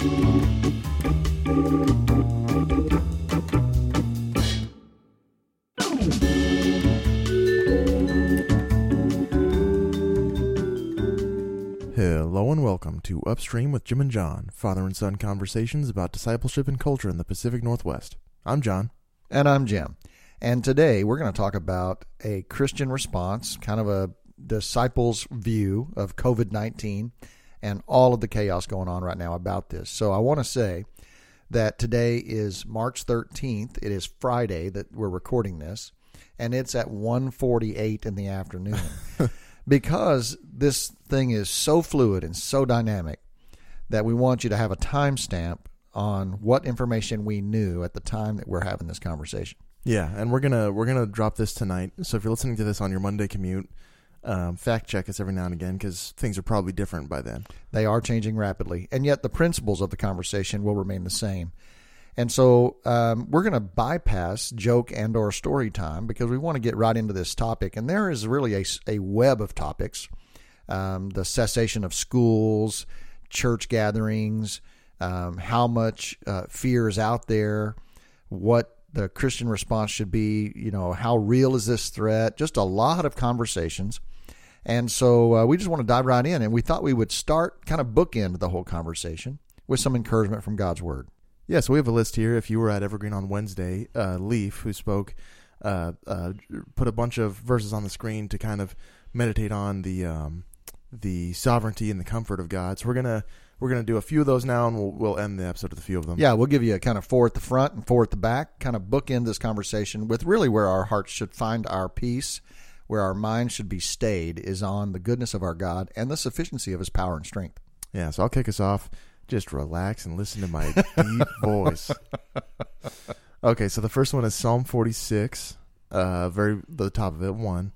Hello and welcome to Upstream with Jim and John, father and son conversations about discipleship and culture in the Pacific Northwest. I'm John. And I'm Jim. And today we're going to talk about a Christian response, kind of a disciples' view of COVID 19 and all of the chaos going on right now about this. So I want to say that today is March 13th. It is Friday that we're recording this, and it's at 1:48 in the afternoon. because this thing is so fluid and so dynamic that we want you to have a timestamp on what information we knew at the time that we're having this conversation. Yeah, and we're gonna we're gonna drop this tonight. So if you're listening to this on your Monday commute, um, fact check us every now and again because things are probably different by then. They are changing rapidly, and yet the principles of the conversation will remain the same. And so um, we're going to bypass joke and or story time because we want to get right into this topic. And there is really a, a web of topics: um, the cessation of schools, church gatherings, um, how much uh, fear is out there, what the Christian response should be. You know, how real is this threat? Just a lot of conversations. And so uh, we just want to dive right in. And we thought we would start kind of bookend the whole conversation with some encouragement from God's Word. Yeah, so we have a list here. If you were at Evergreen on Wednesday, uh, Leaf, who spoke, uh, uh, put a bunch of verses on the screen to kind of meditate on the um, the sovereignty and the comfort of God. So we're gonna we're gonna do a few of those now, and we'll we'll end the episode with a few of them. Yeah, we'll give you a kind of four at the front and four at the back, kind of bookend this conversation with really where our hearts should find our peace, where our minds should be stayed, is on the goodness of our God and the sufficiency of His power and strength. Yeah, so I'll kick us off. Just relax and listen to my deep voice. Okay, so the first one is Psalm 46, uh, very the top of it, one,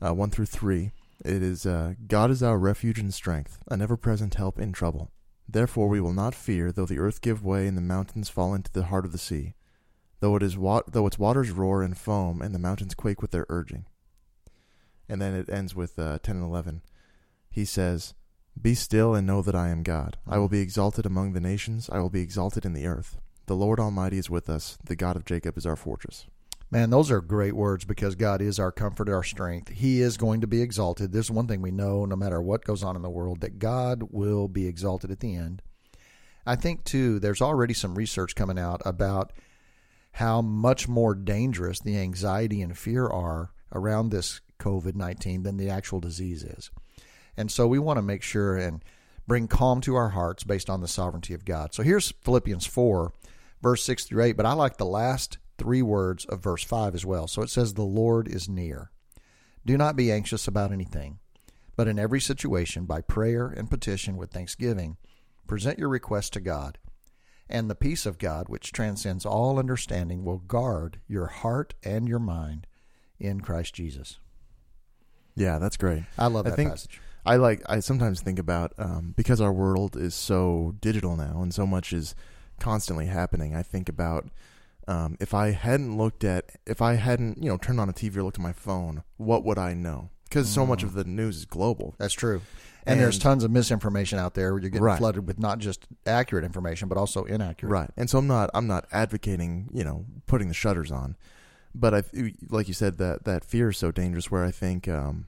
uh, one through three. It is uh, God is our refuge and strength, an ever-present help in trouble. Therefore we will not fear, though the earth give way and the mountains fall into the heart of the sea, though it is wa- though its waters roar and foam and the mountains quake with their urging. And then it ends with uh, ten and eleven. He says, "Be still and know that I am God. I will be exalted among the nations. I will be exalted in the earth. The Lord Almighty is with us. The God of Jacob is our fortress." Man, those are great words because God is our comfort, our strength. He is going to be exalted. There's one thing we know no matter what goes on in the world that God will be exalted at the end. I think, too, there's already some research coming out about how much more dangerous the anxiety and fear are around this COVID 19 than the actual disease is. And so we want to make sure and bring calm to our hearts based on the sovereignty of God. So here's Philippians 4, verse 6 through 8, but I like the last three words of verse 5 as well. So it says, The Lord is near. Do not be anxious about anything, but in every situation, by prayer and petition with thanksgiving, present your request to God. And the peace of God, which transcends all understanding, will guard your heart and your mind in Christ Jesus. Yeah, that's great. I love I that think- passage. I like. I sometimes think about um, because our world is so digital now, and so much is constantly happening. I think about um, if I hadn't looked at, if I hadn't, you know, turned on a TV or looked at my phone, what would I know? Because so much of the news is global. That's true. And, there's tons of misinformation out there you're getting Right. flooded with not just accurate information, but also inaccurate. Right. And so I'm not I'm not advocating, you know, putting the shutters on. But I like you said that that fear is so dangerous where I think um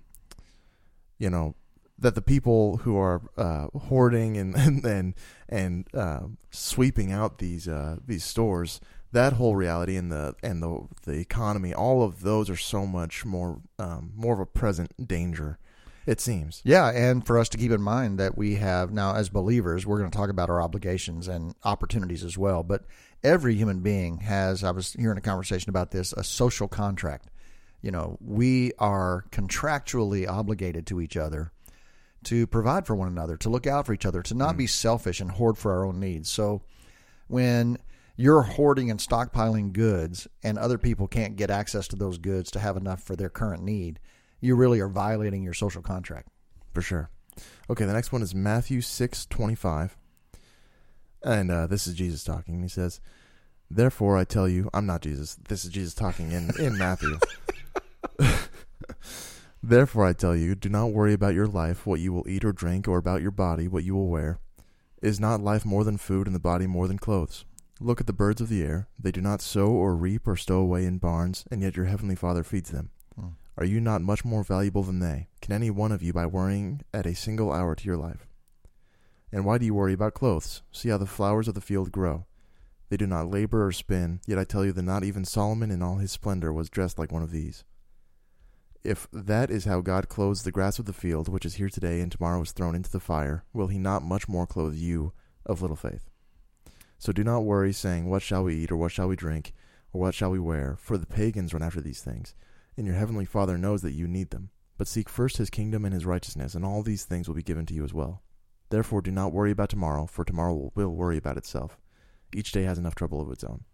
you know that the people who are uh, hoarding and and and, and uh, sweeping out these uh, these stores, that whole reality and the and the the economy, all of those are so much more um, more of a present danger. It seems. Yeah, and for us to keep in mind that we have now, as believers, we're going to talk about our obligations and opportunities as well. But every human being has, I was hearing a conversation about this, a social contract. You know, we are contractually obligated to each other to provide for one another, to look out for each other, to not be selfish and hoard for our own needs. So when you're hoarding and stockpiling goods and other people can't get access to those goods to have enough for their current need, you really are violating your social contract. for sure. Okay, the next one is Matthew six twenty five, and uh, this is Jesus talking. He says, "Therefore I tell you, I'm not Jesus. This is Jesus talking in in Matthew. Therefore I tell you, do not worry about your life, what you will eat or drink, or about your body, what you will wear. Is not life more than food, and the body more than clothes? Look at the birds of the air. They do not sow or reap or stow away in barns, and yet your heavenly Father feeds them. Hmm. Are you not much more valuable than they? Can any one of you, by worrying, add a single hour to your life? And why do you worry about clothes? See how the flowers of the field grow. They do not labor or spin, yet I tell you that not even Solomon in all his splendor was dressed like one of these. If that is how God clothes the grass of the field, which is here today and tomorrow is thrown into the fire, will he not much more clothe you of little faith? So do not worry, saying, What shall we eat, or what shall we drink, or what shall we wear? For the pagans run after these things, and your heavenly Father knows that you need them. But seek first his kingdom and his righteousness, and all these things will be given to you as well. Therefore do not worry about tomorrow, for tomorrow will worry about itself. Each day has enough trouble of its own.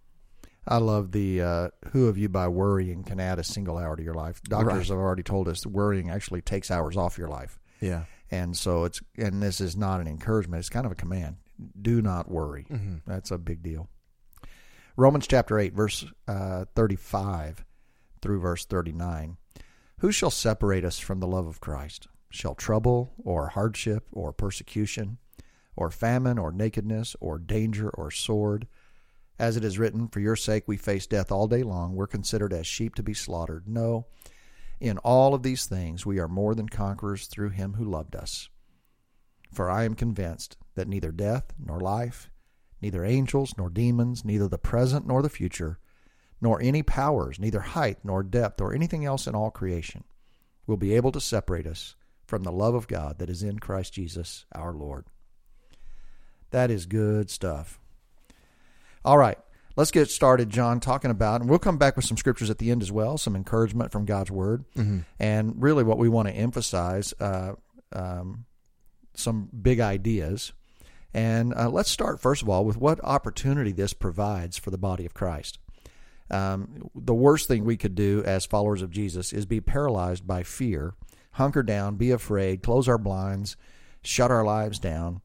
I love the uh, who of you by worrying can add a single hour to your life. Doctors Right. have already told us worrying actually takes hours off your life. Yeah. And so it's and this is not an encouragement, it's kind of a command. Do not worry. Mm-hmm. That's a big deal. Romans chapter 8 verse uh, 35 through verse 39. Who shall separate us from the love of Christ? Shall trouble or hardship or persecution or famine or nakedness or danger or sword? As it is written, For your sake we face death all day long. We're considered as sheep to be slaughtered. No, in all of these things we are more than conquerors through him who loved us. For I am convinced that neither death nor life, neither angels nor demons, neither the present nor the future, nor any powers, neither height nor depth, or anything else in all creation, will be able to separate us from the love of God that is in Christ Jesus our Lord. That is good stuff. All right, let's get started, John, talking about, and we'll come back with some scriptures at the end as well, some encouragement from God's Word. Mm-hmm. And really, what we want to emphasize uh, um, some big ideas. And uh, let's start, first of all, with what opportunity this provides for the body of Christ. Um, the worst thing we could do as followers of Jesus is be paralyzed by fear, hunker down, be afraid, close our blinds, shut our lives down,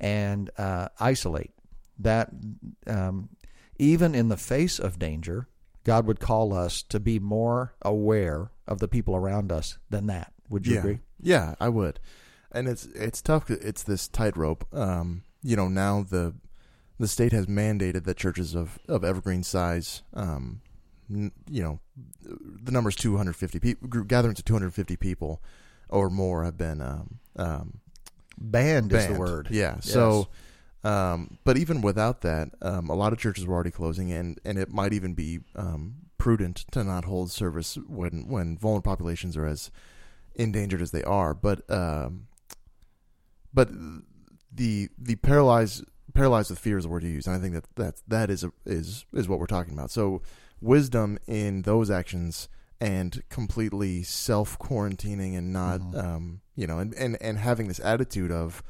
and uh, isolate. That um, even in the face of danger, God would call us to be more aware of the people around us than that. Would you yeah. agree? Yeah, I would. And it's it's tough. It's this tightrope. Um, you know, now the the state has mandated that churches of of evergreen size, um, n- you know, the number's 250 people, gatherings of 250 people or more have been um, um, Banned, is banned. the word. Yeah. So, um, but even without that, um, a lot of churches were already closing, and and it might even be um, prudent to not hold service when when vulnerable populations are as endangered as they are. But um, but the the paralyzed paralyzed with fear is the word you use, and I think that that that is a, is is what we're talking about. So wisdom in those actions and completely self quarantining and not Mhm. um, you know and, and and having this attitude of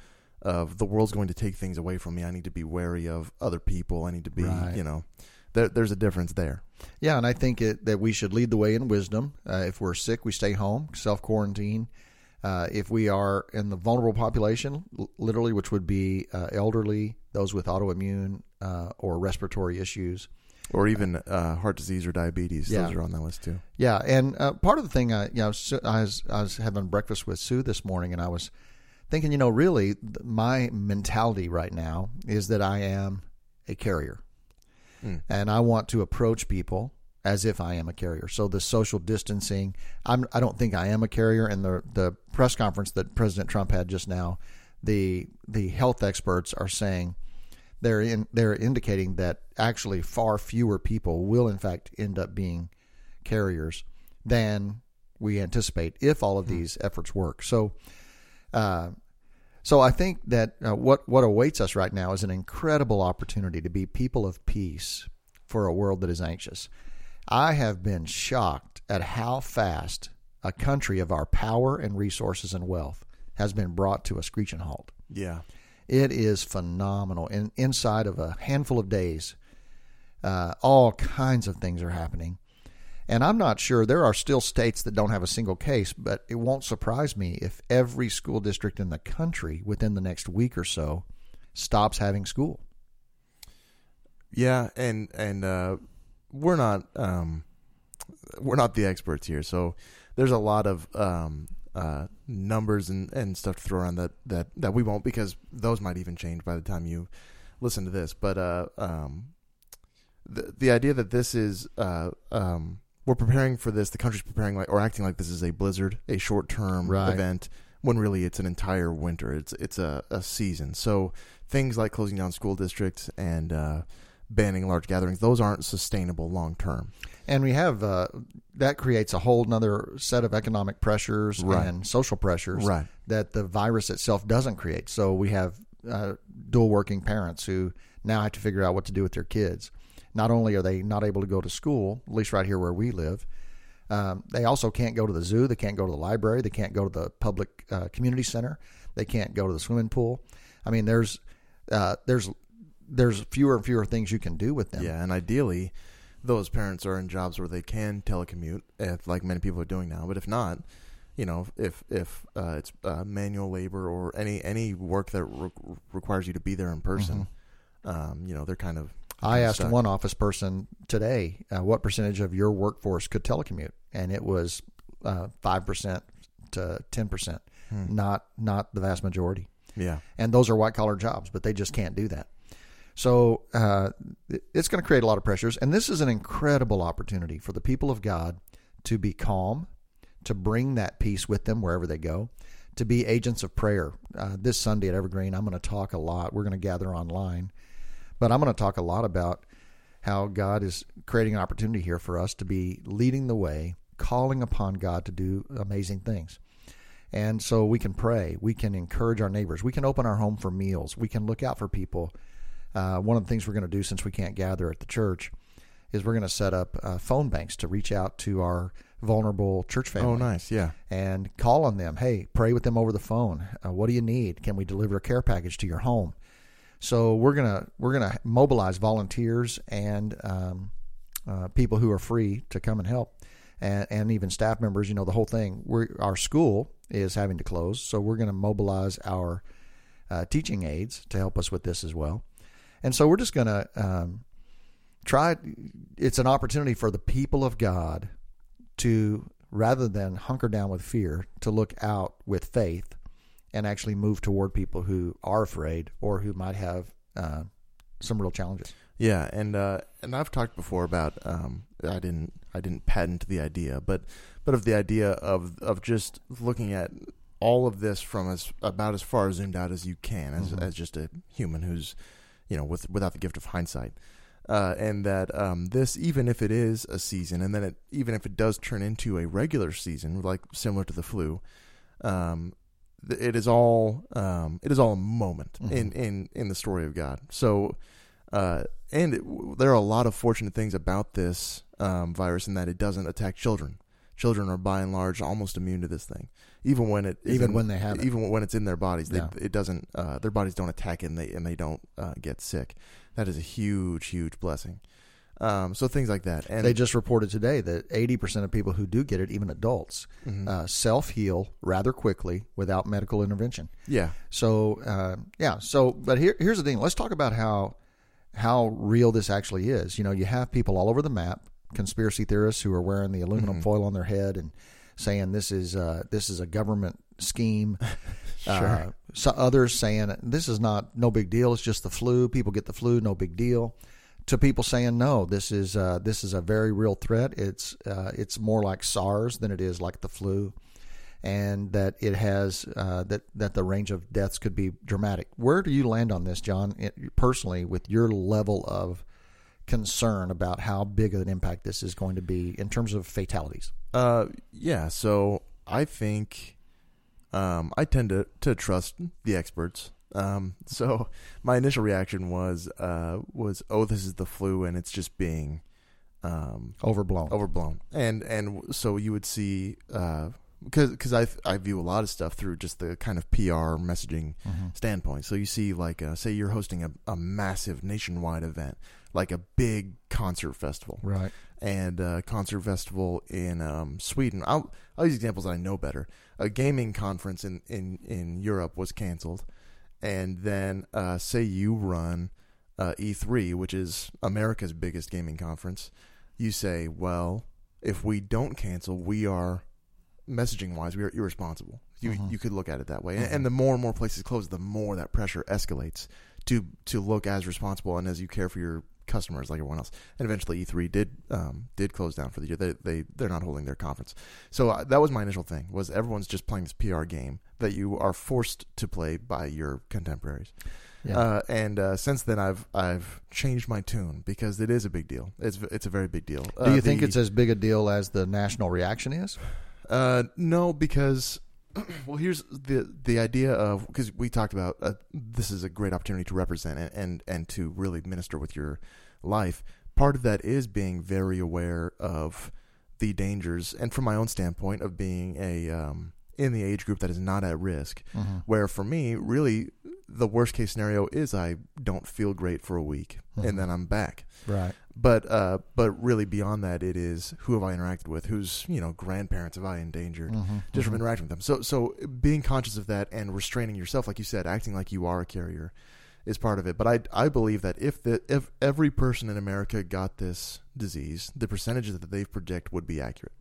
of the world's going to take things away from me. I need to be wary of other people. I need to be Right. you know there, there's a difference there. Yeah, and I think it, that we should lead the way in wisdom. Uh, if we're sick, we stay home, self quarantine. Uh, if we are in the vulnerable population, literally, which would be uh, elderly, those with autoimmune uh, or respiratory issues. Or even uh, heart disease or diabetes. Yeah. Those are on that list too. Yeah, and uh, part of the thing, I, you know, I was I was having breakfast with Sue this morning, and I was thinking, you know, really, th- my mentality right now is that I am a carrier. Mm. and I want to approach people as if I am a carrier. So the social distancing, I'm, I don't think I am a carrier. And the the press conference that President Trump had just now, the the health experts are saying they're in they're indicating that actually far fewer people will in fact end up being carriers than we anticipate if all of these efforts work. So. Uh, so I think that uh, what what awaits us right now is an incredible opportunity to be people of peace for a world that is anxious. I have been shocked at how fast a country of our power and resources and wealth has been brought to a screeching halt. Yeah. It is phenomenal. In, inside of a handful of days, uh, all kinds of things are happening. And I'm not sure, there are still states that don't have a single case, but it won't surprise me if every school district in the country within the next week or so stops having school. Yeah, and and uh, we're not um, we're not the experts here, so there's a lot of um, uh, numbers and, and stuff to throw around that, that, that we won't because those might even change by the time you listen to this. But uh, um, the the idea that this is uh, um, we're preparing for this, the country's preparing like or acting like this is a blizzard, a short term Right. event, when really it's an entire winter. It's it's a, a season. So things like closing down school districts and uh, banning large gatherings, those aren't sustainable long term. And we have uh, that creates a whole nother set of economic pressures Right. and social pressures Right. that the virus itself doesn't create. So we have uh, dual working parents who now have to figure out what to do with their kids. Not only are they not able to go to school, at least right here where we live, um, they also can't go to the zoo. They can't go to the library. They can't go to the public uh, community center. They can't go to the swimming pool. I mean, there's uh, there's there's fewer and fewer things you can do with them. Yeah, and ideally, those parents are in jobs where they can telecommute, if, like many people are doing now. But if not, you know, if if uh, it's uh, manual labor or any any work that re- requires you to be there in person, um, you know, they're kind of. I asked stuck. one office person today uh, what percentage of your workforce could telecommute, and it was uh, five percent to ten percent, Hmm. not not the vast majority. Yeah, And those are white collar jobs, but they just can't do that. So uh, it's going to create a lot of pressures, and this is an incredible opportunity for the people of God to be calm, to bring that peace with them wherever they go, to be agents of prayer. Uh, this Sunday at Evergreen, I'm going to talk a lot. We're going to gather online, but I'm going to talk a lot about how God is creating an opportunity here for us to be leading the way, calling upon God to do amazing things. And so we can pray, we can encourage our neighbors, we can open our home for meals, we can look out for people. Uh, one of the things we're going to do since we can't gather at the church is we're going to set up uh, phone banks to reach out to our vulnerable church family Oh, nice. Yeah. and call on them. Hey, pray with them over the phone. Uh, what do you need? Can we deliver a care package to your home? So we're gonna we're gonna mobilize volunteers and um, uh, people who are free to come and help, and, and even staff members. You know the whole thing. We're, our school is having to close, so we're going to mobilize our uh, teaching aides to help us with this as well. And so we're just going to um, try. It's an opportunity for the people of God to rather than hunker down with fear to look out with faith and actually move toward people who are afraid or who might have uh, some real challenges. Yeah, and uh, and I've talked before about um, I didn't I didn't patent the idea, but but of the idea of of just looking at all of this from as about as far zoomed out as you can as Mhm. as just a human who's you know with without the gift of hindsight. Uh, and that um, this, even if it is a season, and then it, even if it does turn into a regular season, like similar to the flu, um, it is all um, it is all a moment in, Mhm. in in the story of God. So, uh, and it, there are a lot of fortunate things about this um, virus in that it doesn't attack children. Children are by and large almost immune to this thing, even when it Even when they have it. even when it's in their bodies. They, Yeah. It doesn't. Uh, their bodies don't attack it, and they and they don't uh, get sick. That is a huge, huge blessing. Um, so things like that, and they just reported today that 80% of people who do get it, even adults, Mhm. uh, self heal rather quickly without medical intervention. yeah, So uh, yeah. So but here here's the thing. Let's talk about how how real this actually is. You know, you have people all over the map, conspiracy theorists who are wearing the aluminum Mhm. foil on their head and saying this is uh, this is a government scheme. Uh, so others saying this is not no big deal. It's just the flu. People get the flu, no big deal. To people saying no, this is uh, this is a very real threat. It's uh, it's more like SARS than it is like the flu and that it has uh, that that the range of deaths could be dramatic. Where do you land on this, John? It- personally, with your level of concern about how big of an impact this is going to be in terms of fatalities? Uh, yeah. So I think, um, I tend to to trust the experts. Um, so my initial reaction was, uh, was oh, this is the flu, and it's just being, um, Overblown. overblown. And and so you would see, uh, because because I I view a lot of stuff through just the kind of PR messaging Mhm. standpoint. So you see, like, uh, say you're hosting a, a massive nationwide event, like a big concert festival Right. and uh, concert festival in um, Sweden. I'll, I'll use examples that I know better. A gaming conference in, in, in Europe was canceled, and then uh, say you run uh, E3, which is America's biggest gaming conference. You say, well, if we don't cancel, we are messaging wise, we are irresponsible. You Mm-hmm. you could look at it that way, and, and the more and more places close, the more that pressure escalates to to look as responsible and as you care for your customers like everyone else. And eventually, E3 did um, did close down for the year. They they they're not holding their conference. So uh, that was my initial thing was everyone's just playing this PR game that you are forced to play by your contemporaries. Yeah. Uh, and uh, since then, I've I've changed my tune because it is a big deal. It's it's a very big deal. Do you think it's as big a deal as the national reaction is? Uh, no, because well, here's the the idea of because we talked about uh, this is a great opportunity to represent and, and and to really minister with your life. Part of that is being very aware of the dangers, and from my own standpoint of being a um, in the age group that is not at risk. Where for me, really, the worst case scenario is I don't feel great for a week and mm-hmm. then I'm back Right. but uh, but really beyond that, it is who have I interacted with? Whose you know grandparents have I endangered mm-hmm. just from mm-hmm. interacting with them? So so being conscious of that and restraining yourself, like you said, acting like you are a carrier, is part of it. But I I believe that if the if every person in America got this disease, the percentages that they predict would be accurate,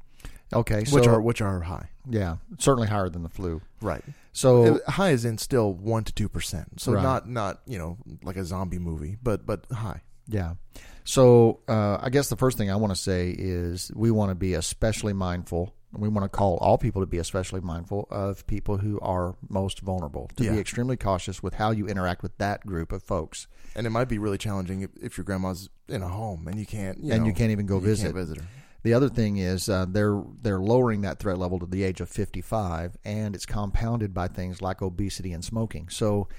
Okay. So which are which are high, yeah, certainly higher than the flu. right? So Uh, high is in still one to two percent, so Right. not not you know like a zombie movie, but but high. Yeah. So uh, I guess the first thing I want to say is we want to be especially mindful. We want to call all people to be especially mindful of people who are most vulnerable. To Yeah. be extremely cautious with how you interact with that group of folks, And it might be really challenging if, if your grandma's in a home and you can't, you and know, you can't even go visit. Visit her. The other thing is uh, they're they're lowering that threat level to the age of 55, and it's compounded by things like obesity and smoking. So,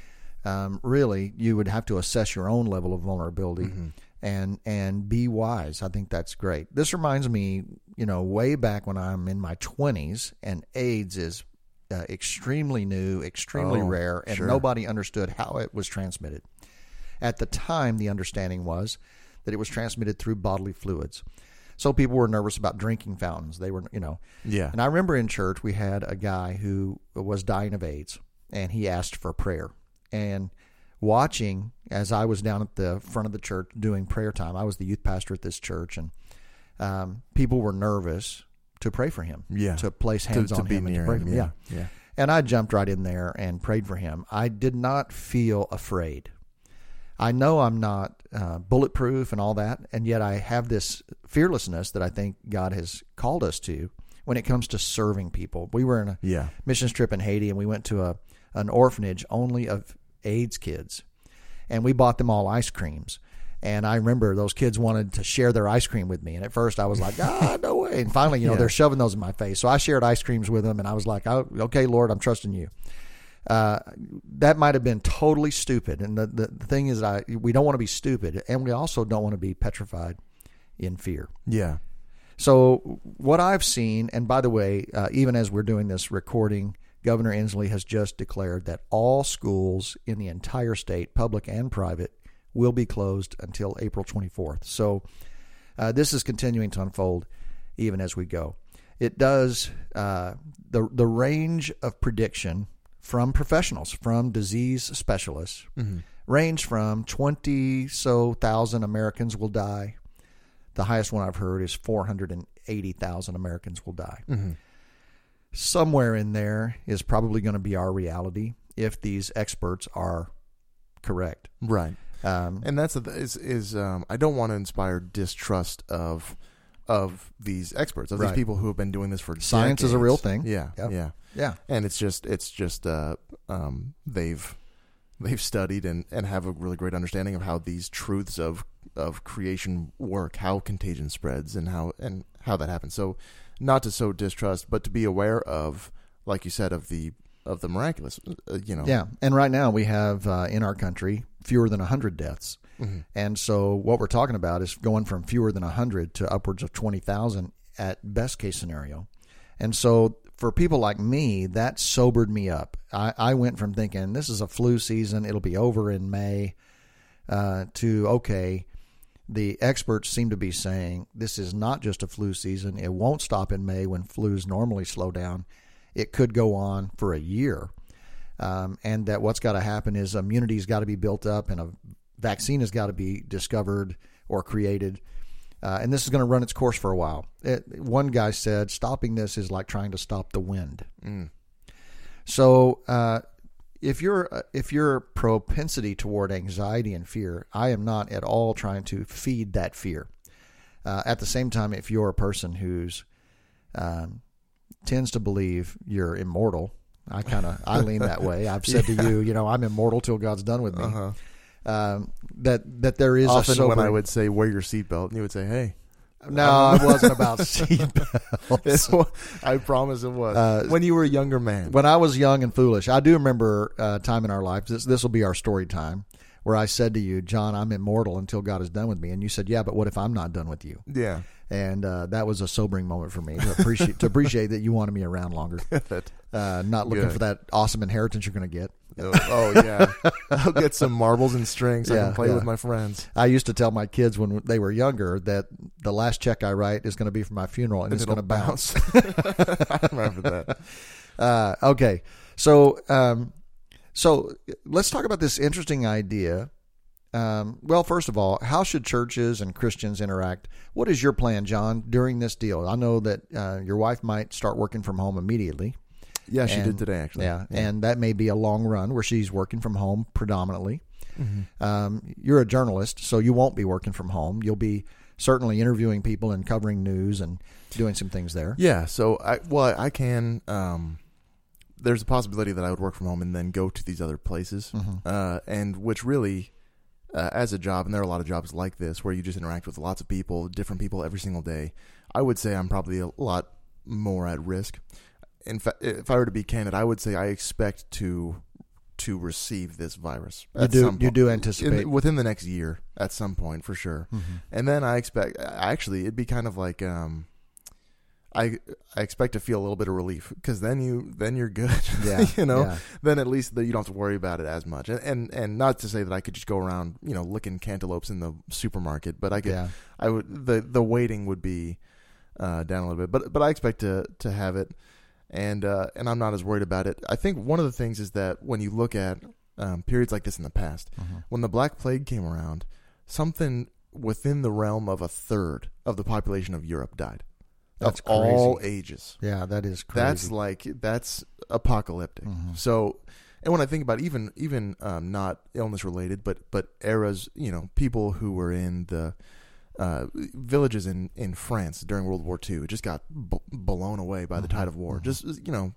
um, really, you would have to assess your own level of vulnerability Mm-hmm. and and be wise. I think that's great. This reminds me, you know, way back when I'm in my 20s, and AIDS is uh, extremely new, extremely Oh, rare, and sure. nobody understood how it was transmitted. At the time, the understanding was that it was transmitted through bodily fluids. So people were nervous about drinking fountains. They were, you know. Yeah. And I remember in church we had a guy who was dying of AIDS, and he asked for prayer. And watching as I was down at the front of the church doing prayer time, I was the youth pastor at this church, and um, people were nervous to pray for him, Yeah. to place hands to on be him and to pray him. for him. Yeah. yeah. Yeah. And I jumped right in there and prayed for him. I did not feel afraid. I know I'm not uh, bulletproof and all that, and yet I have this fearlessness that I think God has called us to when it comes to serving people. We were in a Yeah. missions trip in Haiti, and we went to a an orphanage only of AIDS kids, and we bought them all ice creams. And I remember those kids wanted to share their ice cream with me, and at first I was like, "Ah, no way!" And finally, you know, Yeah. they're shoving those in my face. So I shared ice creams with them, and I was like, oh, "Okay, Lord, I'm trusting you." Uh, that might have been totally stupid, and the, the the thing is, I we don't want to be stupid, and we also don't want to be petrified in fear. Yeah. So what I've seen, and by the way, uh, even as we're doing this recording, Governor Inslee has just declared that all schools in the entire state, public and private, will be closed until April 24th. So uh, this is continuing to unfold even as we go. It does uh, the the range of prediction from professionals, from disease specialists, range from twenty so thousand Americans will die. The highest one I've heard is four hundred and eighty thousand Americans will die. Somewhere in there is probably going to be our reality if these experts are correct. Right. Um, And that's is is um, I don't want to inspire distrust of of these experts of Right. these people who have been doing this for Science is a real thing. Yeah. Yep. Yeah. yeah, And it's just it's just uh, um, they've they've studied and, and have a really great understanding of how these truths of of creation work, how contagion spreads, and how and how that happens. So, not to sow distrust, but to be aware of, like you said, of the of the miraculous. Uh, you know, yeah. And right now we have uh, in our country fewer than hundred deaths. Mm-hmm. And so what we're talking about is going from fewer than 100 to upwards of 20,000 at best case scenario. And so for people like me, that sobered me up. I, I went from thinking this is a flu season, it'll be over in May, uh, to okay, the experts seem to be saying this is not just a flu season. It won't stop in May when flus normally slow down. It could go on for a year. Um, and that what's got to happen is immunity's got to be built up and a vaccine has got to be discovered or created Uh, and this is going to run its course for a while. It, one guy said, stopping this is like trying to stop the wind. Mm. So, uh, if your if your propensity toward anxiety and fear, I am not at all trying to feed that fear. Uh, at the same time, if you're a person who's um, tends to believe you're immortal, I kind of I lean that way. I've said to you, you know, I'm immortal till God's done with me. Uh-huh. Um, that that there is Often a sober, when I would say wear your seatbelt, and you would say, "Hey." no, it wasn't about seatbelts. I promise it was. Uh, when you were a younger man. when I was young and foolish, I do remember a time in our life. This this will be our story time, where I said to you, John, I'm immortal until God is done with me, and you said, Yeah, but what if I'm not done with you? Yeah. And uh, that was a sobering moment for me to appreciate to appreciate that you wanted me around longer, uh, not looking Good. for that awesome inheritance you're going to get. Oh, yeah. I'll get some marbles and strings. so I can play yeah. with my friends. I used to tell my kids when they were younger that the last check I write is going to be for my funeral and, it's going to bounce. I remember that. Uh, okay, so um, so let's talk about this interesting idea. Um, well, first of all, how should churches and Christians interact? What is your plan, John, during this deal? I know that uh, your wife might start working from home immediately. Yeah, she And- did today, actually. Yeah, and that may be a long run where she's working from home predominantly. Mm-hmm. Um, you're a journalist, so you won't be working from home. You'll be certainly interviewing people and covering news and doing some things there. Yeah, so I well I can um there's a possibility that I would work from home and then go to these other places. Mm-hmm. Uh and which really uh, as a job and there are a lot of jobs like this where you just interact with lots of people, different people every single day. I would say I'm probably a lot more at risk. In fact, if I were to be candid, I would say I expect to to receive this virus. You do you point. do In- anticipate within the next year at some point for sure. Mm-hmm. And then I expect actually it'd be kind of like um I I expect to feel a little bit of relief because then you then you're good. Yeah, you know. yeah. Then at least that you don't have to worry about it as much. And, and and not to say that I could just go around you know licking cantaloupes in the supermarket, but I could yeah. I would the the waiting would be uh, down a little bit. But but I expect to to have it, and uh, and I'm not as worried about it. I think one of the things is that when you look at um, periods like this in the past, Mhm. when the Black Plague came around, something within the realm of a third of the population of Europe died. That's of all ages. Yeah, that is crazy. That's like that's apocalyptic. Mhm. So, and when I think about even even um, not illness related, but but eras, you know, people who were in the uh, villages in, in France during World War II just got b- blown away by the Mhm. tide of war. Mhm. Just you know,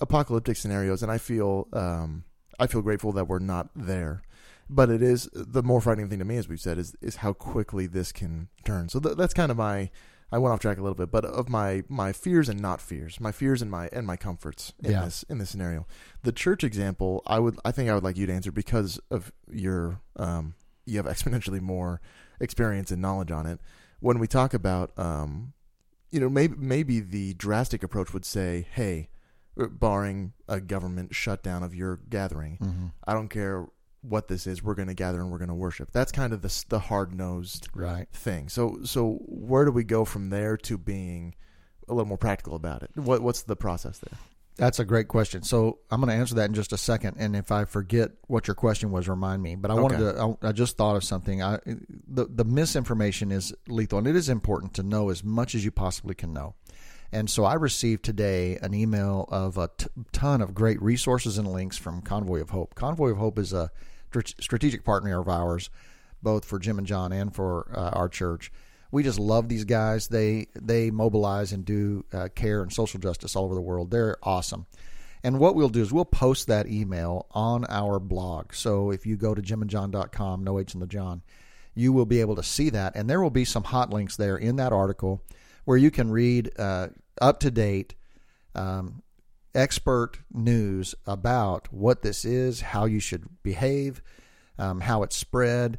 apocalyptic scenarios, and I feel um, I feel grateful that we're not there. But it is the more frightening thing to me, as we've said, is is how quickly this can turn. So th- that's kind of my. I went off track a little bit, but of my my fears and not fears, my fears and my and my comforts in Yeah. this in this scenario. The church example, I would I think I would like you to answer because of your um you have exponentially more experience and knowledge on it. When we talk about um you know maybe maybe the drastic approach would say, hey, barring a government shutdown of your gathering, Mhm. I don't care what this is, we're going to gather and we're going to worship. That's kind of the the hard nosed right. thing. So so where do we go from there to being a little more practical about it? What what's the process there? That's a great question. So I'm going to answer that in just a second, and if I forget what your question was, remind me. But I wanted Okay. to. I, I just thought of something. I the the misinformation is lethal, and it is important to know as much as you possibly can know. And so I received today an email of a t- ton of great resources and links from Convoy of Hope. Convoy of Hope is a str- strategic partner of ours, both for Jim and John and for uh, our church. We just love these guys. They they mobilize and do uh, care and social justice all over the world. They're awesome. And what we'll do is we'll post that email on our blog. So if you go to jimandjohn.com, no H in the John, you will be able to see that. And there will be some hot links there in that article where you can read uh, up to date um, expert news about what this is, how you should behave, um, how it's spread,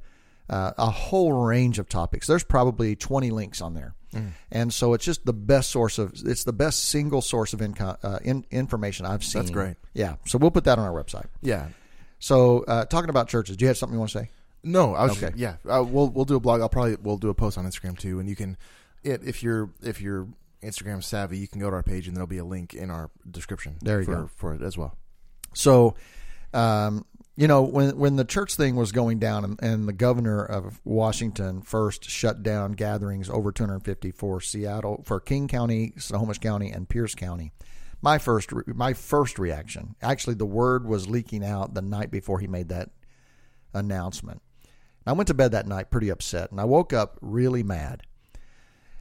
uh, a whole range of topics. There's probably 20 links on there. And so it's just the best source of it's the best single source of income, uh, in, information I've seen. That's great. Yeah. So we'll put that on our website. Yeah. So uh, talking about churches, do you have something you want to say? No, I was Okay. just, yeah. Uh, we'll we'll do a blog. I'll probably we'll do a post on Instagram too, and you can it if you're if you're Instagram savvy, you can go to our page and there'll be a link in our description. There you for, go. for it as well. So, um, you know, when when the church thing was going down, and, and the governor of Washington first shut down gatherings over 250 for Seattle, for King County, Snohomish County, and Pierce County. My first re- my first reaction, actually, the word was leaking out the night before he made that announcement. I went to bed that night pretty upset, and I woke up really mad.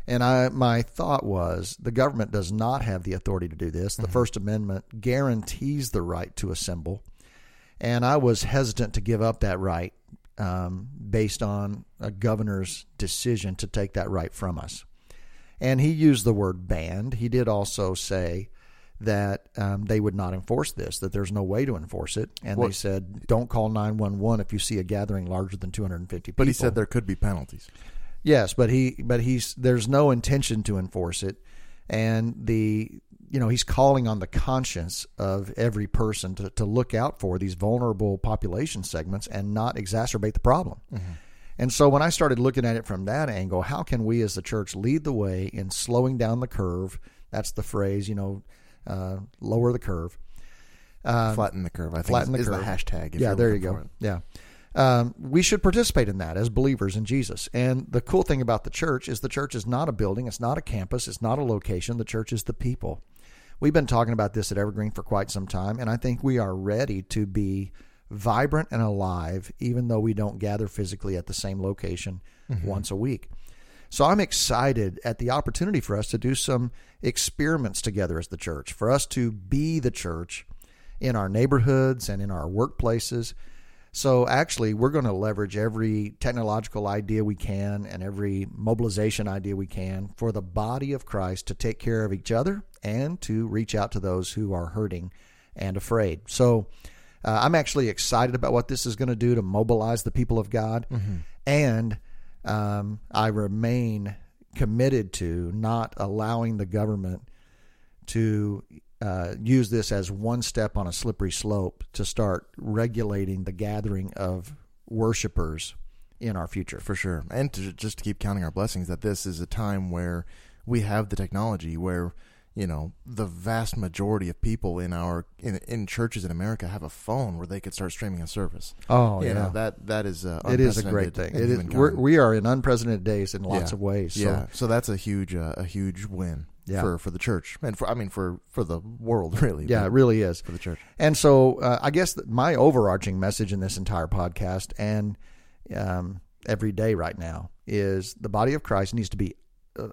And I, my thought was, the government does not have the authority to do this. The mm-hmm. First Amendment guarantees the right to assemble, and I was hesitant to give up that right um, based on a governor's decision to take that right from us. And he used the word banned. He did also say that um, they would not enforce this, that there's no way to enforce it. And they said, don't call 911 if you see a gathering larger than 250 people. But he said there could be penalties. Yes, but he but he's there's no intention to enforce it, and the you know he's calling on the conscience of every person to, to look out for these vulnerable population segments and not exacerbate the problem. And so when I started looking at it from that angle, how can we as the church lead the way in slowing down the curve? That's the phrase, you know, uh, lower the curve. flatten the curve. I think flatten is, the is curve. the hashtag. yeah, there you go. it. Yeah. Um, we should participate in that as believers in Jesus. And the cool thing about the church is the church is not a building, it's not a campus, it's not a location. The church is the people. We've been talking about this at Evergreen for quite some time, and I think we are ready to be vibrant and alive, even though we don't gather physically at the same location mm-hmm. once a week. So I'm excited at the opportunity for us to do some experiments together as the church, for us to be the church in our neighborhoods and in our workplaces. So actually, we're going to leverage every technological idea we can and every mobilization idea we can for the body of Christ to take care of each other and to reach out to those who are hurting and afraid. So uh, I'm actually excited about what this is going to do to mobilize the people of God. And um, I remain committed to not allowing the government to uh, use this as one step on a slippery slope to start regulating the gathering of worshipers in our future. for sure. And to just to keep counting our blessings that this is a time where we have the technology where you know the vast majority of people in our in, in churches in America have a phone where they could start streaming a service. Oh, you yeah. know that that is uh, it is a great thing. It is, we're, we are in unprecedented days in lots Yeah. of ways. So, yeah, so that's a huge uh, a huge win Yeah. for for the church and for I mean for for the world really. yeah, it really is. for the church. And so, uh, I guess my overarching message in this entire podcast and um, every day right now is the body of Christ needs to be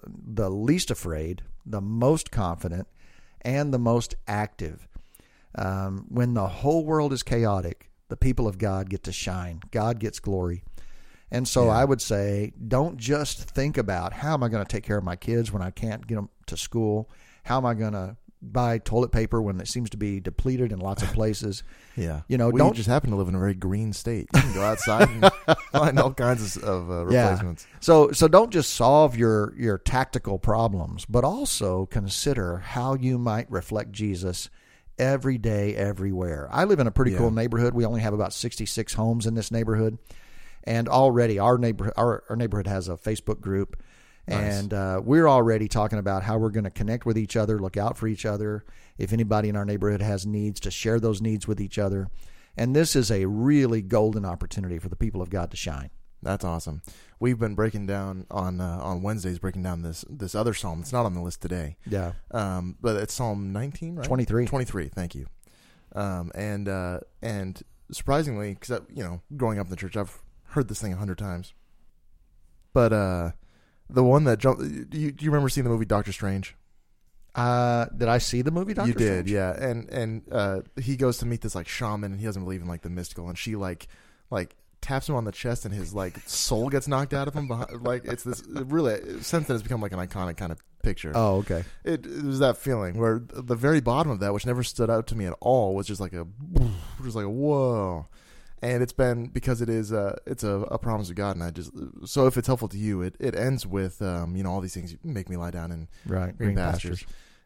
the least afraid, the most confident, and the most active. Um, when the whole world is chaotic, the people of God get to shine. God gets glory. And so Yeah. I would say, don't just think about how am I going to take care of my kids when I can't get them to school? How am I going to buy toilet paper when it seems to be depleted in lots of places? Yeah, You know, we don't- just happen to live in a very green state. You can go outside and find all kinds of, of uh, Yeah. replacements. So so don't just solve your your tactical problems, but also consider how you might reflect Jesus every day, everywhere. I live in a pretty Yeah. cool neighborhood. We only have about 66 homes in this neighborhood. And already our neighborhood our, our neighborhood has a Facebook group. Nice. And uh, we're already talking about how we're going to connect with each other, look out for each other. If anybody in our neighborhood has needs, to share those needs with each other. And this is a really golden opportunity for the people of God to shine. That's awesome. We've been breaking down on uh, on Wednesdays, breaking down this this other psalm. It's not on the list today, Yeah. um, but it's Psalm 19, right? 23. 23. Thank you. Um, and uh, and surprisingly, because you know, growing up in the church, I've heard this thing a hundred times. But uh, the one that jumped, do you, do you remember seeing the movie Doctor Strange? Uh, did I see the movie Doctor you did, Strange? yeah. And and uh, he goes to meet this like shaman, and he doesn't believe in like the mystical, and she like like taps him on the chest, and his like soul gets knocked out of him. Behind, like it's this really since then it's become like an iconic kind of picture. Oh, okay. It, it was that feeling where the very bottom of that, which never stood out to me at all, was just like a just like a whoa. And it's been because it is uh it's a, a promise of God, and I just so if it's helpful to you, it, it ends with um you know all these things make me lie down in Right. green, pastures,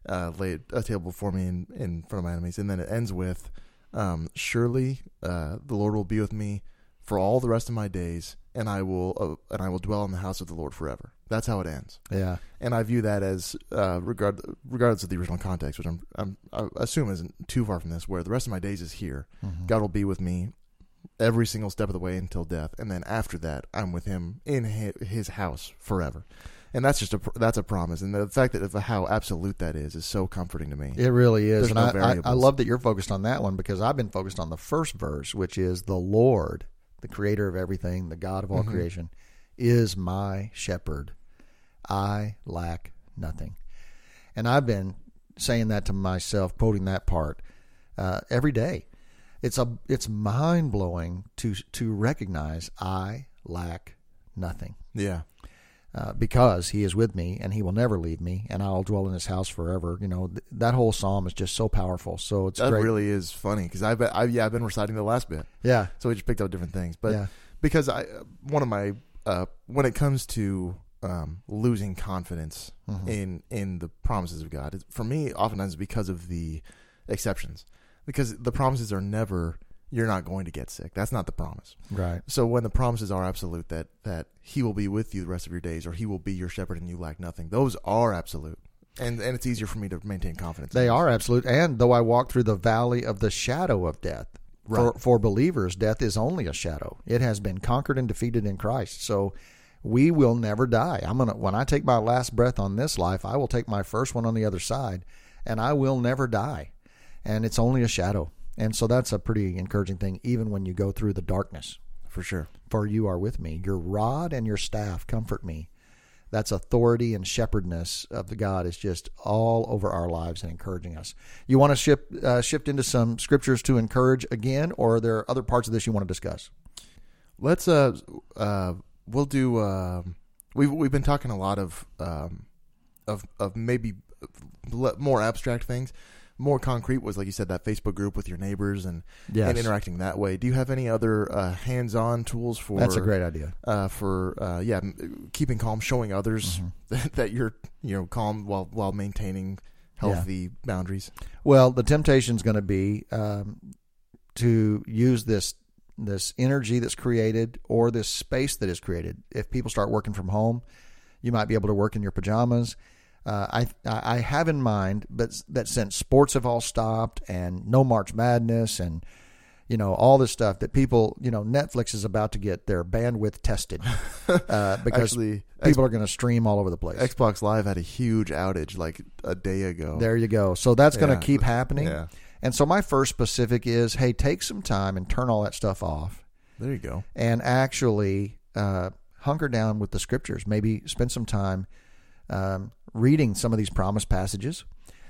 uh, lay a table before me in, in front of my enemies, and then it ends with, um, "Surely uh, the Lord will be with me for all the rest of my days, and I will uh, and I will dwell in the house of the Lord forever." That's how it ends, Yeah. and I view that as uh, regard regardless of the original context, which I'm, I'm I assume isn't too far from this, where the rest of my days is here. Mhm. God will be with me every single step of the way until death, and then after that, I'm with Him in His house forever. And that's just a that's a promise, and the fact that of how absolute that is is so comforting to me. It really is, There's and no I, I, I love that you're focused on that one because I've been focused on the first verse, which is the Lord, the Creator of everything, the God of all Mhm. creation, is my shepherd. I lack nothing, and I've been saying that to myself, quoting that part uh, every day. It's a it's mind blowing to to recognize I lack nothing Yeah, uh, because he is with me and he will never leave me and I'll dwell in his house forever. You know, th- that whole psalm is just so powerful. So it's that great. really is funny because I've been, I, yeah I've been reciting the last bit, yeah. so we just picked out different things. But yeah. because I one of my uh, when it comes to um, losing confidence Mhm. in in the promises of God, for me, oftentimes because of the exceptions, because the promises are never you're not going to get sick. That's not the promise. Right. So when the promises are absolute that that He will be with you the rest of your days, or He will be your shepherd and you lack nothing, those are absolute, and and it's easier for me to maintain confidence. They are absolute. And though I walk through the valley of the shadow of death, for, for believers, death is only a shadow. It has been conquered and defeated in Christ. So we will never die. I'm gonna when I take my last breath on this life, I will take my first one on the other side, and I will never die. And it's only a shadow. And so that's a pretty encouraging thing, even when you go through the darkness. for sure. For you are with me. Your rod and your staff comfort me. That's authority and shepherdness of the God is just all over our lives and encouraging us. You want to shift uh, shift into some scriptures to encourage again, or are there other parts of this you want to discuss? Let's uh uh we'll do um we've we've been talking a lot of um of of maybe more abstract things. More concrete was like you said that Facebook group with your neighbors and Yes. and interacting that way. Do you have any other uh, hands-on tools for That's a great idea. uh, for uh, yeah keeping calm, showing others Mm-hmm. that, that you're you know calm while while maintaining healthy boundaries. Well, the temptation is going to be um, to use this this energy that's created or this space that is created. If people start working from home, you might be able to work in your pajamas. Uh, I I have in mind, but that since sports have all stopped and no March Madness and you know all this stuff that people you know Netflix is about to get their bandwidth tested uh, because Actually, people are going to stream all over the place. Xbox Live had a huge outage like a day ago. There you go. So that's going Yeah. to keep happening. Yeah, And so my first specific is, hey, take some time and turn all that stuff off, there you go. and actually uh, hunker down with the scriptures. Maybe spend some time um, reading some of these promise passages.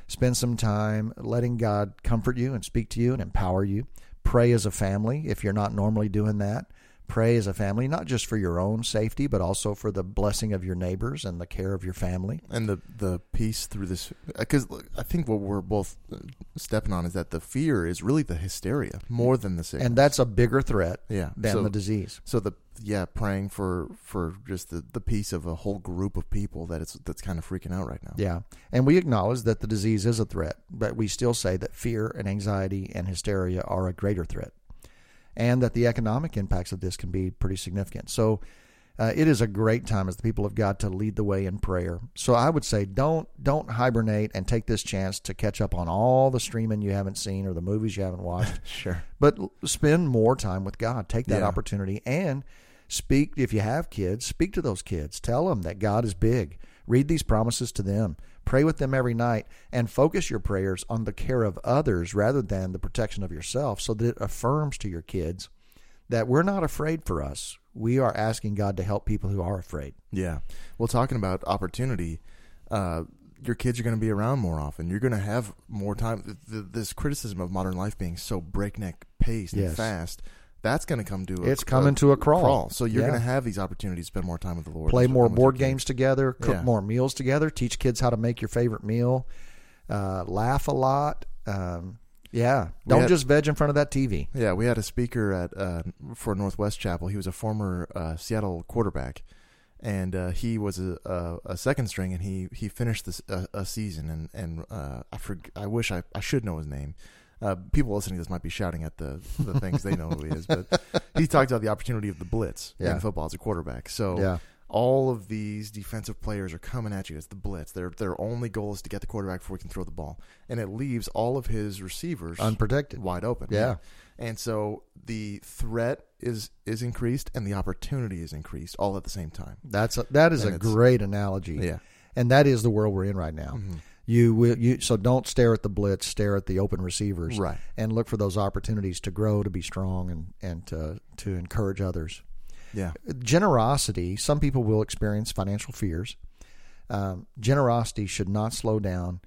Spend some time letting God comfort you and speak to you and empower you. Pray as a family if you're not normally doing that. Pray as a family, not just for your own safety, but also for the blessing of your neighbors and the care of your family. and the the peace through this because I think what we're both uh, stepping on is that the fear is really the hysteria more than the sickness. And that's a bigger threat yeah. than so, the disease. so the yeah praying for for just the the peace of a whole group of people that it's that's kind of freaking out right now. Yeah. And we acknowledge that the disease is a threat, but we still say that fear and anxiety and hysteria are a greater threat and that the economic impacts of this can be pretty significant. So uh, it is a great time as the people of God to lead the way in prayer. So I would say don't don't hibernate and take this chance to catch up on all the streaming you haven't seen or the movies you haven't watched, Sure. but spend more time with God. Take that Yeah. opportunity and speak if you have kids, speak to those kids. Tell them that God is big. Read these promises to them. Pray with them every night and focus your prayers on the care of others rather than the protection of yourself so that it affirms to your kids that we're not afraid for us. We are asking God to help people who are afraid. Yeah. Well, talking about opportunity, uh, your kids are going to be around more often. You're going to have more time. Th- th- This criticism of modern life being so breakneck paced Yes. and fast, that's going to come to a, It's coming to a crawl. So you're Yeah. going to have these opportunities to spend more time with the Lord. Play more board games together, cook Yeah. more meals together, teach kids how to make your favorite meal, uh, laugh a lot. Um, yeah. Don't had- just veg in front of that TV. Yeah, we had a speaker at uh, for Northwest Chapel. He was a former uh, Seattle quarterback, and uh, he was a, a, a second string, and he he finished this a season, and and uh, I forg I wish I I should know his name. Uh, people listening to this might be shouting at the the things they know who he is, but he talked about the opportunity of the blitz Yeah. in football as a quarterback. So Yeah. all of these defensive players are coming at you. It's the blitz. Their their only goal is to get the quarterback before he can throw the ball, and it leaves all of his receivers Unprotected. wide open. Yeah. and so the threat is is increased and the opportunity is increased all at the same time. That's a, that is And a great analogy. Yeah, And that is the world we're in right now. Mm-hmm. You will you so don't stare at the blitz, stare at the open receivers. Right. And look for those opportunities to grow, to be strong and and to to encourage others. yeah, Generosity, some people will experience financial fears. Um, generosity should not slow down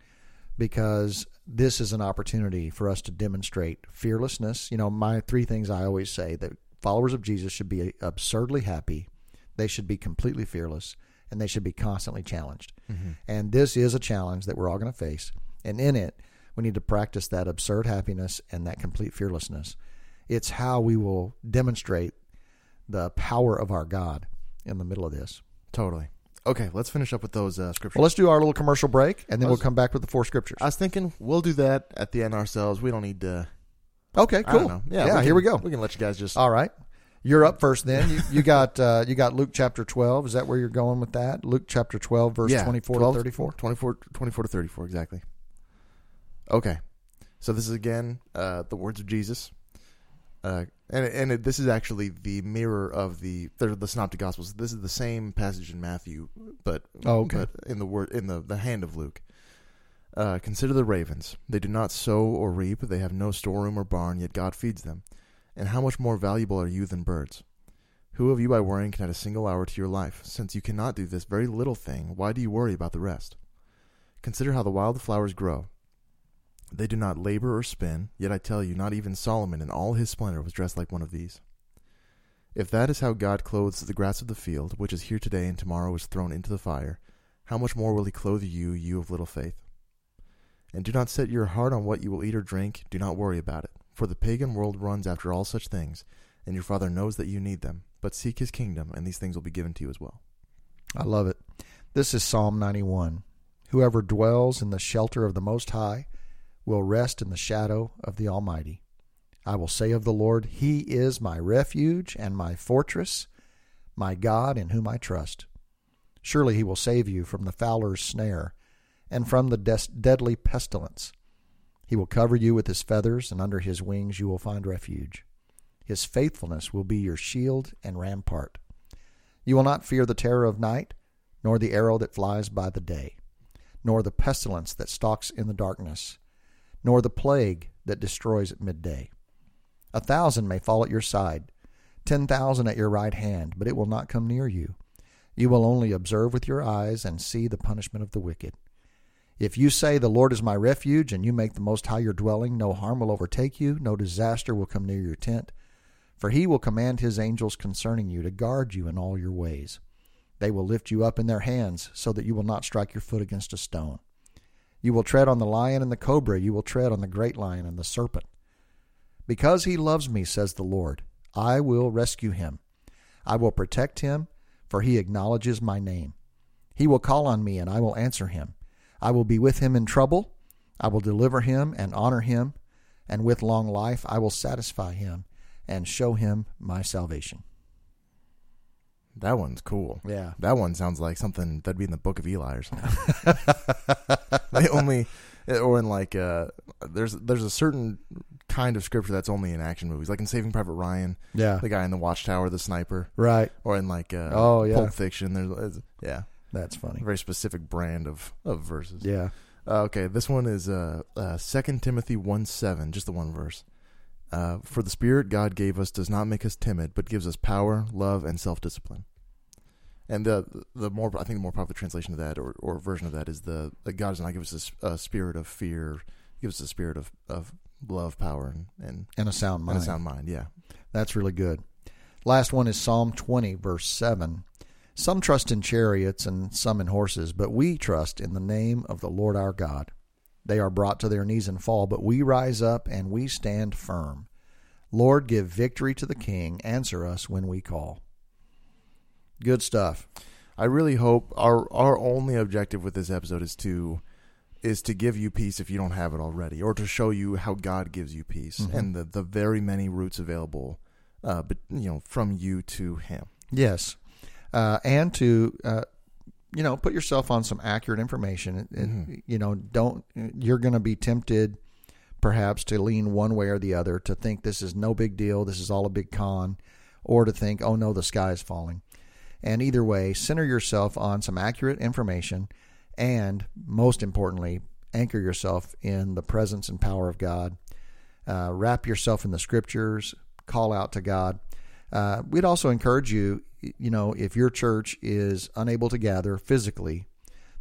because this is an opportunity for us to demonstrate fearlessness. You know, my three things I always say that followers of Jesus should be absurdly happy, they should be completely fearless, and they should be constantly challenged. And this is a challenge that we're all going to face. And in it, we need to practice that absurd happiness and that complete fearlessness. It's how we will demonstrate the power of our God in the middle of this. totally. Okay, let's finish up with those uh, scriptures. Well, let's do our little commercial break, and then we'll come back with the four scriptures. I was thinking we'll do that at the end ourselves. We don't need to. Okay, cool. Yeah, yeah we here we go. We can let you guys just. All right, you're up first. Then you, you got uh, you got Luke chapter twelve. Is that where you're going with that? Luke chapter twelve, verse yeah, twenty four 12 to thirty four. 24, 24 to 34, exactly. Okay. So this is again uh, the words of Jesus. Uh, and and it, this is actually the mirror of the the, the synoptic gospels. This is the same passage in Matthew, but Oh, okay. but in the word in the, the hand of Luke. Uh, consider the ravens; they do not sow or reap; they have no storeroom or barn, yet God feeds them. And how much more valuable are you than birds? Who of you by worrying can add a single hour to your life? Since you cannot do this very little thing, why do you worry about the rest? Consider how the wild flowers grow. They do not labor or spin, yet I tell you, not even Solomon in all his splendor was dressed like one of these. If that is how God clothes the grass of the field, which is here today and tomorrow is thrown into the fire, how much more will he clothe you, you of little faith? And do not set your heart on what you will eat or drink, do not worry about it, for the pagan world runs after all such things, and your Father knows that you need them. But seek his kingdom, and these things will be given to you as well. I love it. This is Psalm ninety one. Whoever dwells in the shelter of the Most High will rest in the shadow of the Almighty. I will say of the Lord, He is my refuge and my fortress, my God in whom I trust. Surely He will save you from the fowler's snare and from the des- deadly pestilence. He will cover you with His feathers, and under His wings you will find refuge. His faithfulness will be your shield and rampart. You will not fear the terror of night, nor the arrow that flies by the day, nor the pestilence that stalks in the darkness, nor the plague that destroys at midday. A thousand may fall at your side, ten thousand at your right hand, but it will not come near you. You will only observe with your eyes and see the punishment of the wicked. If you say, The Lord is my refuge, and you make the Most High your dwelling, no harm will overtake you, no disaster will come near your tent. For he will command his angels concerning you to guard you in all your ways. They will lift you up in their hands, so that you will not strike your foot against a stone. You will tread on the lion and the cobra, you will tread on the great lion and the serpent. Because he loves me, says the Lord, I will rescue him. I will protect him, for he acknowledges my name. He will call on me, and I will answer him. I will be with him in trouble. I will deliver him and honor him, and with long life I will satisfy him and show him my salvation. That one's cool. Yeah. That one sounds like something that'd be in the Book of Eli or something. they only, or in like, uh, there's there's a certain kind of scripture that's only in action movies, like in Saving Private Ryan, Yeah. the guy in the Watchtower, the sniper, Right. or in like, uh, Oh, yeah. Pulp Fiction. There's, yeah, That's funny. a very specific brand of of verses. Yeah. Uh, okay, this one is uh, uh, 2 Timothy 1 7, just the one verse. Uh, For the Spirit God gave us does not make us timid, but gives us power, love, and self discipline. And the the more I think the more popular translation of that or, or version of that is the that God does not give us a spirit of fear, he gives us a spirit of, of love, power, and and, And a sound and mind. a sound mind. Yeah, That's really good. Last one is Psalm 20, verse 7. Some trust in chariots and some in horses, but we trust in the name of the Lord our God. They are brought to their knees and fall, but we rise up and we stand firm. Lord, give victory to the king. Answer us when we call. Good stuff. I really hope our our only objective with this episode is to is to give you peace if you don't have it already, or to show you how God gives you peace Mhm. and the the very many routes available, uh, but you know from you to Him. Yes. Uh, and to uh, you know put yourself on some accurate information. It- it- Mm-hmm. You know, don't you're going to be tempted perhaps to lean one way or the other to think this is no big deal, this is all a big con, or to think oh no the sky is falling. And either way, center yourself on some accurate information, and most importantly, anchor yourself in the presence and power of God. Uh, wrap yourself in the scriptures. Call out to God. Uh, we'd also encourage you, you know, if your church is unable to gather physically,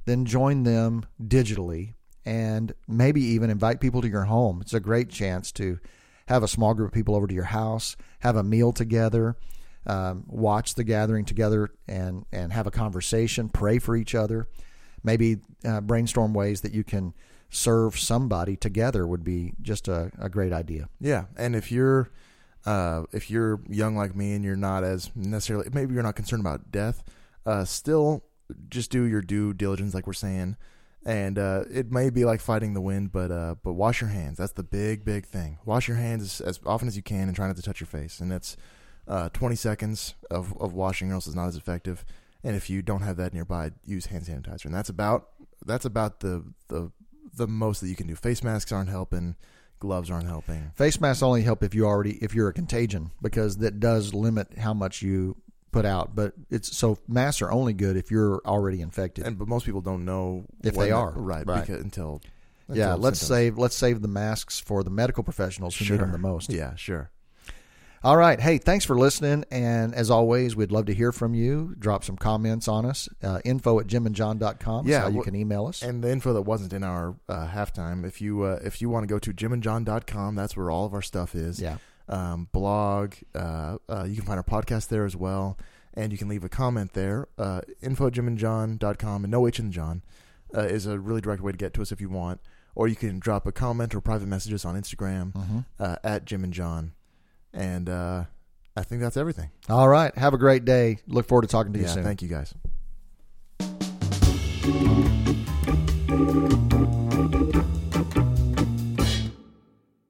then join them digitally and maybe even invite people to your home. It's a great chance to have a small group of people over to your house, have a meal together, um, watch the gathering together, and and have a conversation, pray for each other. Maybe uh, brainstorm ways that you can serve somebody together would be just a, a great idea. Yeah, and if you're uh, if you're young like me and you're not as necessarily maybe you're not concerned about death, uh, still just do your due diligence, like we're saying. And uh, it may be like fighting the wind, but uh, but wash your hands. That's the big big thing. Wash your hands as, as often as you can, and try not to touch your face. And that's uh, 20 seconds of, of washing, or else it's not as effective. And if you don't have that nearby, use hand sanitizer. And that's about that's about the the the most that you can do. Face masks aren't helping. Gloves aren't helping. Face masks only help if you already if you're a contagion because that does limit how much you put out. But it's so masks are only good if you're already infected. and but most people don't know If they are. right, Right. Because, until, yeah, let's symptoms. save let's save the masks for the medical professionals who need them the most. Yeah, sure. All right. Hey, thanks for listening. And as always, we'd love to hear from you. Drop some comments on us. Uh, info at jimandjon.com Yeah, how you can email us. And the info that wasn't in our uh, halftime, if you uh, if you want to go to jimandjon.com, that's where all of our stuff is. yeah. Um, blog, uh, uh, you can find our podcast there as well, and you can leave a comment there. Uh, info at jimandjon.com and no H in John uh, is a really direct way to get to us if you want, or you can drop a comment or private messages on Instagram hmm uh, at Jim and John, and uh, I think that's everything. All right. Have a great day. Look forward to talking to you Yeah, soon. thank you guys. Thank